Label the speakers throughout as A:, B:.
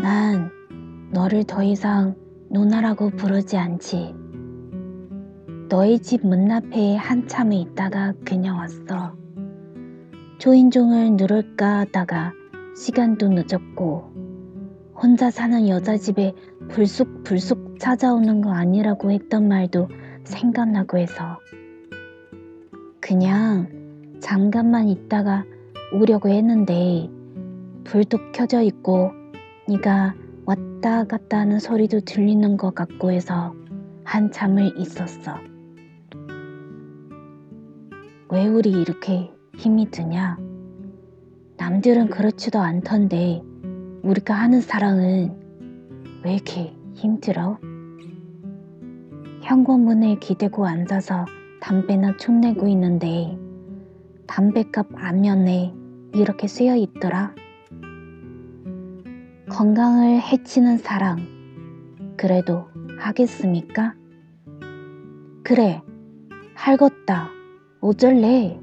A: 난 너를 더 이상 누나라고 부르지 않지. 너희 집 문 앞에 한참을 있다가 그냥 왔어. 초인종을 누를까 하다가 시간도 늦었고 혼자 사는 여자 집에 불쑥불쑥 찾아오는 거 아니라고 했던 말도 생각나고 해서 그냥 잠깐만 있다가 오려고 했는데 불도 켜져 있고 네가 왔다 갔다 하는 소리도 들리는 것 같고 해서 한참을 있었어. 왜 우리 이렇게 힘이 드냐? 남들은 그렇지도 않던데 우리가 하는 사랑은 왜 이렇게 힘들어? 현관문에 기대고 앉아서 담배나 촌내고 있는데 담배값 안면에 이렇게 쓰여 있더라. 건강을 해치는 사랑, 그래도 하겠습니까? 그래, 할겄다. 어쩔래?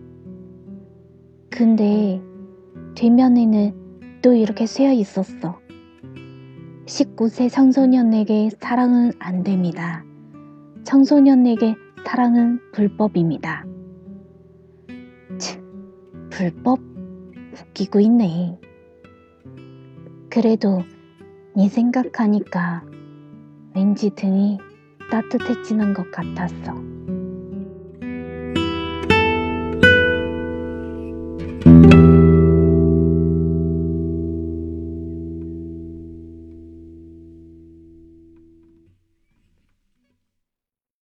A: 근데 뒷면에는 또 이렇게 쓰여 있었어. 19세 청소년에게 사랑은 안 됩니다. 청소년에게 사랑은 불법입니다. 치, 불법? 웃기고 있네. 그래도 네 생각하니까 왠지 등이 따뜻해지는 것 같았어.